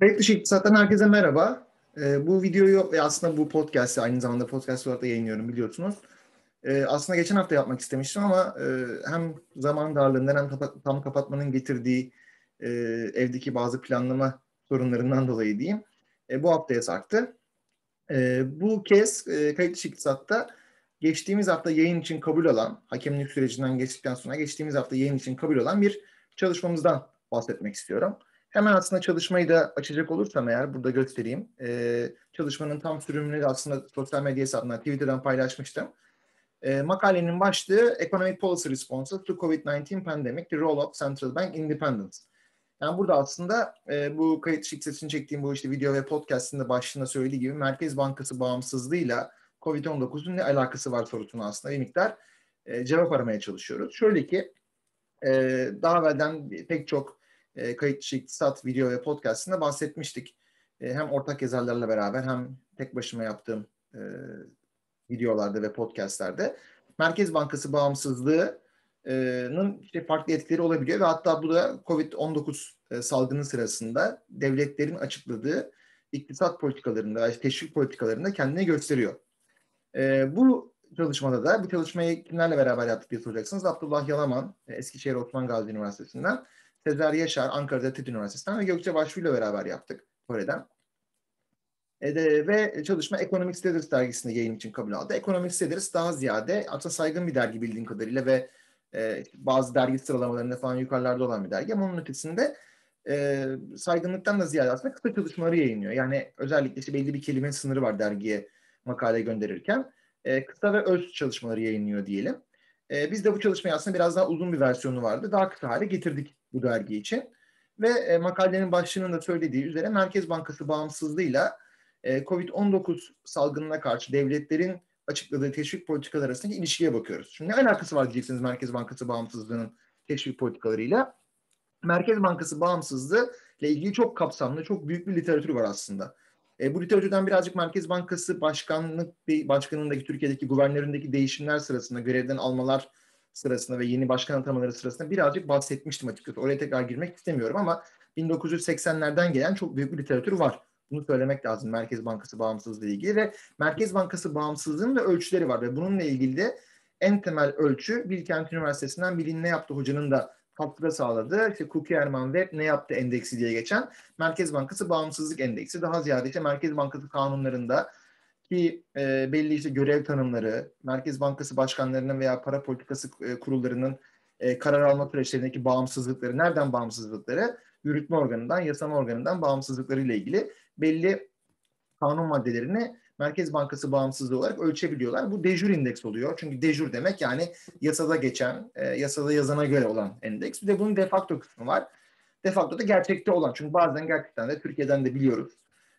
Kayıt dışı iktisattan herkese merhaba. Ee, bu videoyu ve aslında bu podcast'i aynı zamanda podcast olarak da yayınlıyorum biliyorsunuz. Ee, aslında geçen hafta yapmak istemiştim ama e, hem zaman darlığından hem kapat, tam kapatmanın getirdiği e, evdeki bazı planlama sorunlarından dolayı diyeyim. E, bu haftaya sarktı. E, bu kez e, kayıt dışı iktisatta geçtiğimiz hafta yayın için kabul olan, hakemlik sürecinden geçtikten sonra geçtiğimiz hafta yayın için kabul olan bir çalışmamızdan bahsetmek istiyorum. Hemen aslında çalışmayı da açacak olursam eğer burada göstereyim. Ee, çalışmanın tam sürümünü aslında sosyal medya hesabından Twitter'dan paylaşmıştım. Ee, makalenin başlığı Economic Policy Responses to COVID-19 Pandemic, The Role of Central Bank Independence. Yani burada aslında e, bu kayıt şirketini çektiğim bu işte video ve podcastinde de başlığında söylediği gibi Merkez Bankası bağımsızlığıyla COVID-19'un ne alakası var sorusuna aslında bir miktar e, cevap aramaya çalışıyoruz. Şöyle ki e, daha evvelden pek çok e, kayıt dışı iktisat video ve podcastında bahsetmiştik. E, hem ortak yazarlarla beraber hem tek başıma yaptığım e, videolarda ve podcastlerde Merkez Bankası bağımsızlığının işte farklı etkileri olabiliyor ve hatta bu da COVID-19 e, salgını sırasında devletlerin açıkladığı iktisat politikalarında, teşvik politikalarında kendine gösteriyor. E, bu çalışmada da, bu çalışmayı kimlerle beraber yaptık diye soracaksınız. Abdullah Yalaman, e, Eskişehir Osman Gazi Üniversitesi'nden, Sezer Yaşar, Ankara'da TED Üniversitesi'nden ve Gökçe Başvuru ile beraber yaptık Kore'den. E de, ve çalışma Economic Studies dergisinde yayın için kabul aldı. Economic Studies daha ziyade aslında saygın bir dergi bildiğim kadarıyla ve e, bazı dergi sıralamalarında falan yukarılarda olan bir dergi ama onun ötesinde e, saygınlıktan da ziyade aslında kısa çalışmaları yayınlıyor. Yani özellikle işte belli bir kelime sınırı var dergiye makale gönderirken. E, kısa ve öz çalışmaları yayınlıyor diyelim. E, biz de bu çalışmayı aslında biraz daha uzun bir versiyonu vardı. Daha kısa hale getirdik bu dergi için. Ve e, makalenin başlığının da söylediği üzere Merkez Bankası bağımsızlığıyla e, COVID-19 salgınına karşı devletlerin açıkladığı teşvik politikaları arasındaki ilişkiye bakıyoruz. Şimdi ne alakası var diyeceksiniz Merkez Bankası bağımsızlığının teşvik politikalarıyla? Merkez Bankası bağımsızlığı ile ilgili çok kapsamlı, çok büyük bir literatür var aslında. E, bu literatürden birazcık Merkez Bankası başkanlık başkanındaki Türkiye'deki guvernöründeki değişimler sırasında görevden almalar sırasında ve yeni başkan atamaları sırasında birazcık bahsetmiştim açıkçası. Oraya tekrar girmek istemiyorum ama 1980'lerden gelen çok büyük bir literatür var. Bunu söylemek lazım Merkez Bankası bağımsızlığı ile ilgili ve Merkez Bankası bağımsızlığının da ölçüleri var ve bununla ilgili de en temel ölçü Bilkent Üniversitesi'nden bilin ne yaptı hocanın da katkıda sağladığı işte Cookie Erman Web ne yaptı endeksi diye geçen Merkez Bankası bağımsızlık endeksi. Daha ziyade işte Merkez Bankası kanunlarında ki e, belli işte görev tanımları, Merkez Bankası başkanlarının veya para politikası e, kurullarının e, karar alma süreçlerindeki bağımsızlıkları, nereden bağımsızlıkları? Yürütme organından, yasama organından bağımsızlıkları ile ilgili belli kanun maddelerini Merkez Bankası bağımsızlığı olarak ölçebiliyorlar. Bu dejur indeks oluyor. Çünkü dejur demek yani yasada geçen, e, yasada yazana göre olan endeks. Bir de bunun de kısmı var. De da gerçekte olan. Çünkü bazen gerçekten de Türkiye'den de biliyoruz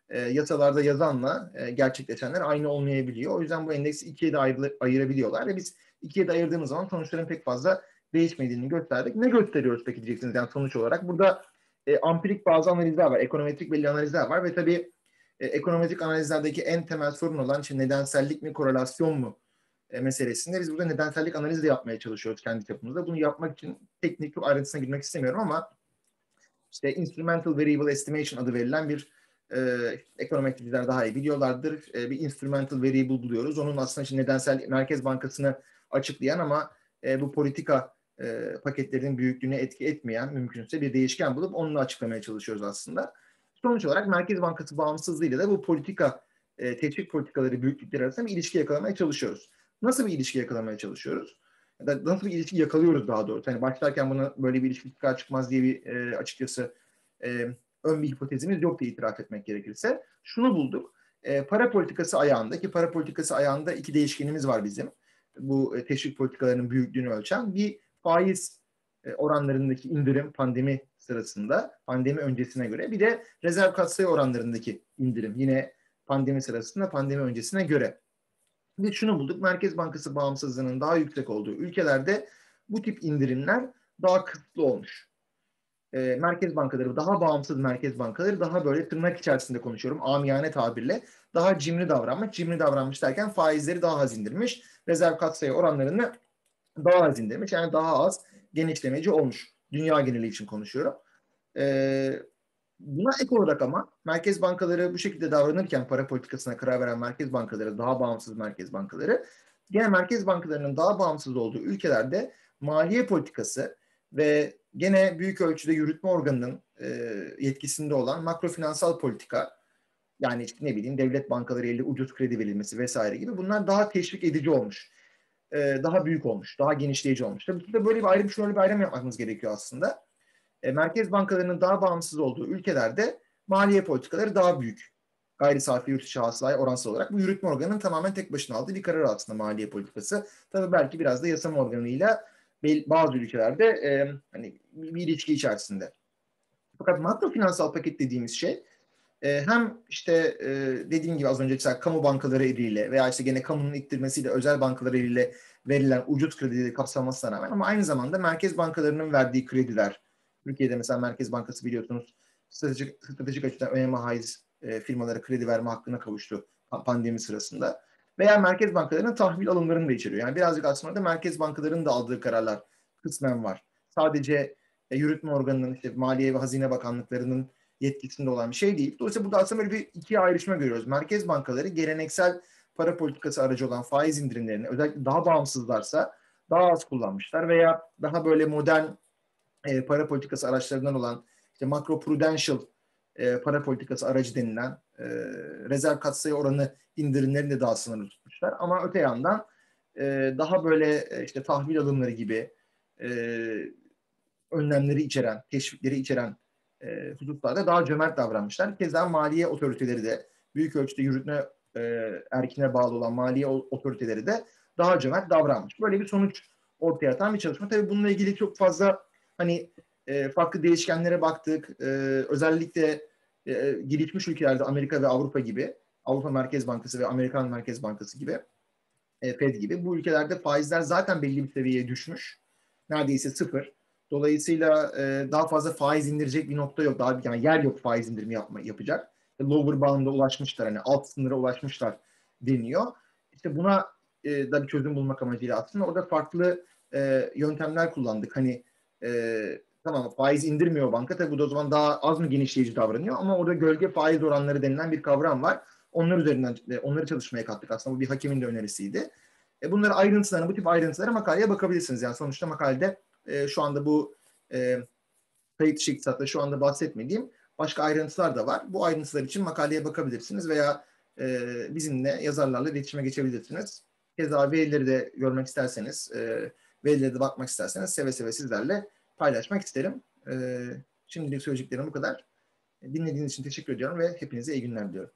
e, yasalarda yazanla e, gerçekleşenler aynı olmayabiliyor. O yüzden bu endeksi ikiye de ayırabiliyorlar ve biz ikiye de ayırdığımız zaman sonuçların pek fazla değişmediğini gösterdik. Ne gösteriyoruz peki diyeceksiniz yani sonuç olarak. Burada e, ampirik bazı analizler var, ekonometrik belli analizler var ve tabii e, ekonometrik analizlerdeki en temel sorun olan işte nedensellik mi, korelasyon mu e, meselesinde biz burada nedensellik analizi de yapmaya çalışıyoruz kendi çapımızda. Bunu yapmak için teknik çok ayrıntısına girmek istemiyorum ama işte instrumental variable estimation adı verilen bir e, ekonometriciler daha iyi biliyorlardır. E, bir instrumental variable buluyoruz. Onun aslında işte nedensel Merkez Bankası'nı açıklayan ama e, bu politika e, paketlerinin büyüklüğüne etki etmeyen mümkünse bir değişken bulup onunla açıklamaya çalışıyoruz aslında. Sonuç olarak Merkez Bankası bağımsızlığıyla da bu politika, e, teşvik politikaları büyüklükleri arasında bir ilişki yakalamaya çalışıyoruz. Nasıl bir ilişki yakalamaya çalışıyoruz? Ya da nasıl bir ilişki yakalıyoruz daha doğrusu? Yani başlarken buna böyle bir ilişki çıkar çıkmaz diye bir e, açıkçası e, ön bir hipotezimiz yok diye itiraf etmek gerekirse. Şunu bulduk. E, para politikası ayağında ki para politikası ayağında iki değişkenimiz var bizim. Bu e, teşvik politikalarının büyüklüğünü ölçen bir faiz oranlarındaki indirim pandemi sırasında, pandemi öncesine göre bir de rezerv katsayı oranlarındaki indirim yine pandemi sırasında, pandemi öncesine göre. Biz şunu bulduk. Merkez Bankası bağımsızlığının daha yüksek olduğu ülkelerde bu tip indirimler daha kısıtlı olmuş e, merkez bankaları, daha bağımsız merkez bankaları daha böyle tırnak içerisinde konuşuyorum amiyane tabirle daha cimri davranmış. Cimri davranmış derken faizleri daha az indirmiş. Rezerv katsayı oranlarını daha az indirmiş. Yani daha az genişlemeci olmuş. Dünya geneli için konuşuyorum. E, Buna ek olarak ama merkez bankaları bu şekilde davranırken para politikasına karar veren merkez bankaları, daha bağımsız merkez bankaları, gene merkez bankalarının daha bağımsız olduğu ülkelerde maliye politikası ve gene büyük ölçüde yürütme organının e, yetkisinde olan makrofinansal politika, yani işte ne bileyim devlet bankaları ile ucuz kredi verilmesi vesaire gibi bunlar daha teşvik edici olmuş. E, daha büyük olmuş, daha genişleyici olmuş. Tabii burada böyle bir ayrım, şöyle bir ayrım yapmamız gerekiyor aslında. E, merkez bankalarının daha bağımsız olduğu ülkelerde maliye politikaları daha büyük. Gayri safi yurt içi hasılaya oransal olarak. Bu yürütme organının tamamen tek başına aldığı bir karar aslında maliye politikası. Tabii belki biraz da yasama organıyla bazı ülkelerde e, hani bir ilişki içerisinde. Fakat makro finansal paket dediğimiz şey e, hem işte e, dediğim gibi az önce mesela kamu bankaları eliyle veya işte gene kamunun ittirmesiyle özel bankalar eliyle verilen ucuz kredileri kapsamasına rağmen ama aynı zamanda merkez bankalarının verdiği krediler, Türkiye'de mesela Merkez Bankası biliyorsunuz stratejik, stratejik açıdan öneme haiz e, firmalara kredi verme hakkına kavuştu pandemi sırasında. Veya merkez bankalarının tahvil alımlarını da içeriyor. Yani birazcık aslında da merkez bankalarının da aldığı kararlar kısmen var. Sadece e, yürütme organının, işte Maliye ve Hazine Bakanlıklarının yetkisinde olan bir şey değil. Dolayısıyla burada aslında böyle bir ikiye ayrışma görüyoruz. Merkez bankaları geleneksel para politikası aracı olan faiz indirimlerini özellikle daha bağımsızlarsa daha az kullanmışlar veya daha böyle modern e, para politikası araçlarından olan işte makro prudential e, para politikası aracı denilen e, rezerv katsayı oranı indirimlerini de daha sınırlı tutmuşlar. Ama öte yandan e, daha böyle e, işte tahvil alımları gibi e, önlemleri içeren, teşvikleri içeren e, hususlarda daha cömert davranmışlar. Keza maliye otoriteleri de büyük ölçüde yürütme e, erkine bağlı olan maliye otoriteleri de daha cömert davranmış. Böyle bir sonuç ortaya atan bir çalışma. Tabii bununla ilgili çok fazla hani e, farklı değişkenlere baktık. E, özellikle e, gelişmiş ülkelerde Amerika ve Avrupa gibi, Avrupa Merkez Bankası ve Amerikan Merkez Bankası gibi, e, Fed gibi bu ülkelerde faizler zaten belli bir seviyeye düşmüş. Neredeyse sıfır. Dolayısıyla e, daha fazla faiz indirecek bir nokta yok. Daha yani yer yok faiz indirimi yapma, yapacak. E, lower bound'a ulaşmışlar hani alt sınıra ulaşmışlar deniyor. İşte buna e, da bir çözüm bulmak amacıyla aslında orada farklı e, yöntemler kullandık. Hani e, tamam faiz indirmiyor banka tabi bu da o zaman daha az mı genişleyici davranıyor ama orada gölge faiz oranları denilen bir kavram var. Onlar üzerinden e, onları çalışmaya kattık aslında bu bir hakemin de önerisiydi. E, bunları ayrıntılarına bu tip ayrıntılara makaleye bakabilirsiniz. Yani sonuçta makalede e, şu anda bu e, kayıt dışı iktisatta şu anda bahsetmediğim başka ayrıntılar da var. Bu ayrıntılar için makaleye bakabilirsiniz veya e, bizimle yazarlarla iletişime geçebilirsiniz. Keza verileri de görmek isterseniz, e, verilere de bakmak isterseniz seve seve sizlerle paylaşmak isterim. E, şimdilik söyleyeceklerim bu kadar. Dinlediğiniz için teşekkür ediyorum ve hepinize iyi günler diliyorum.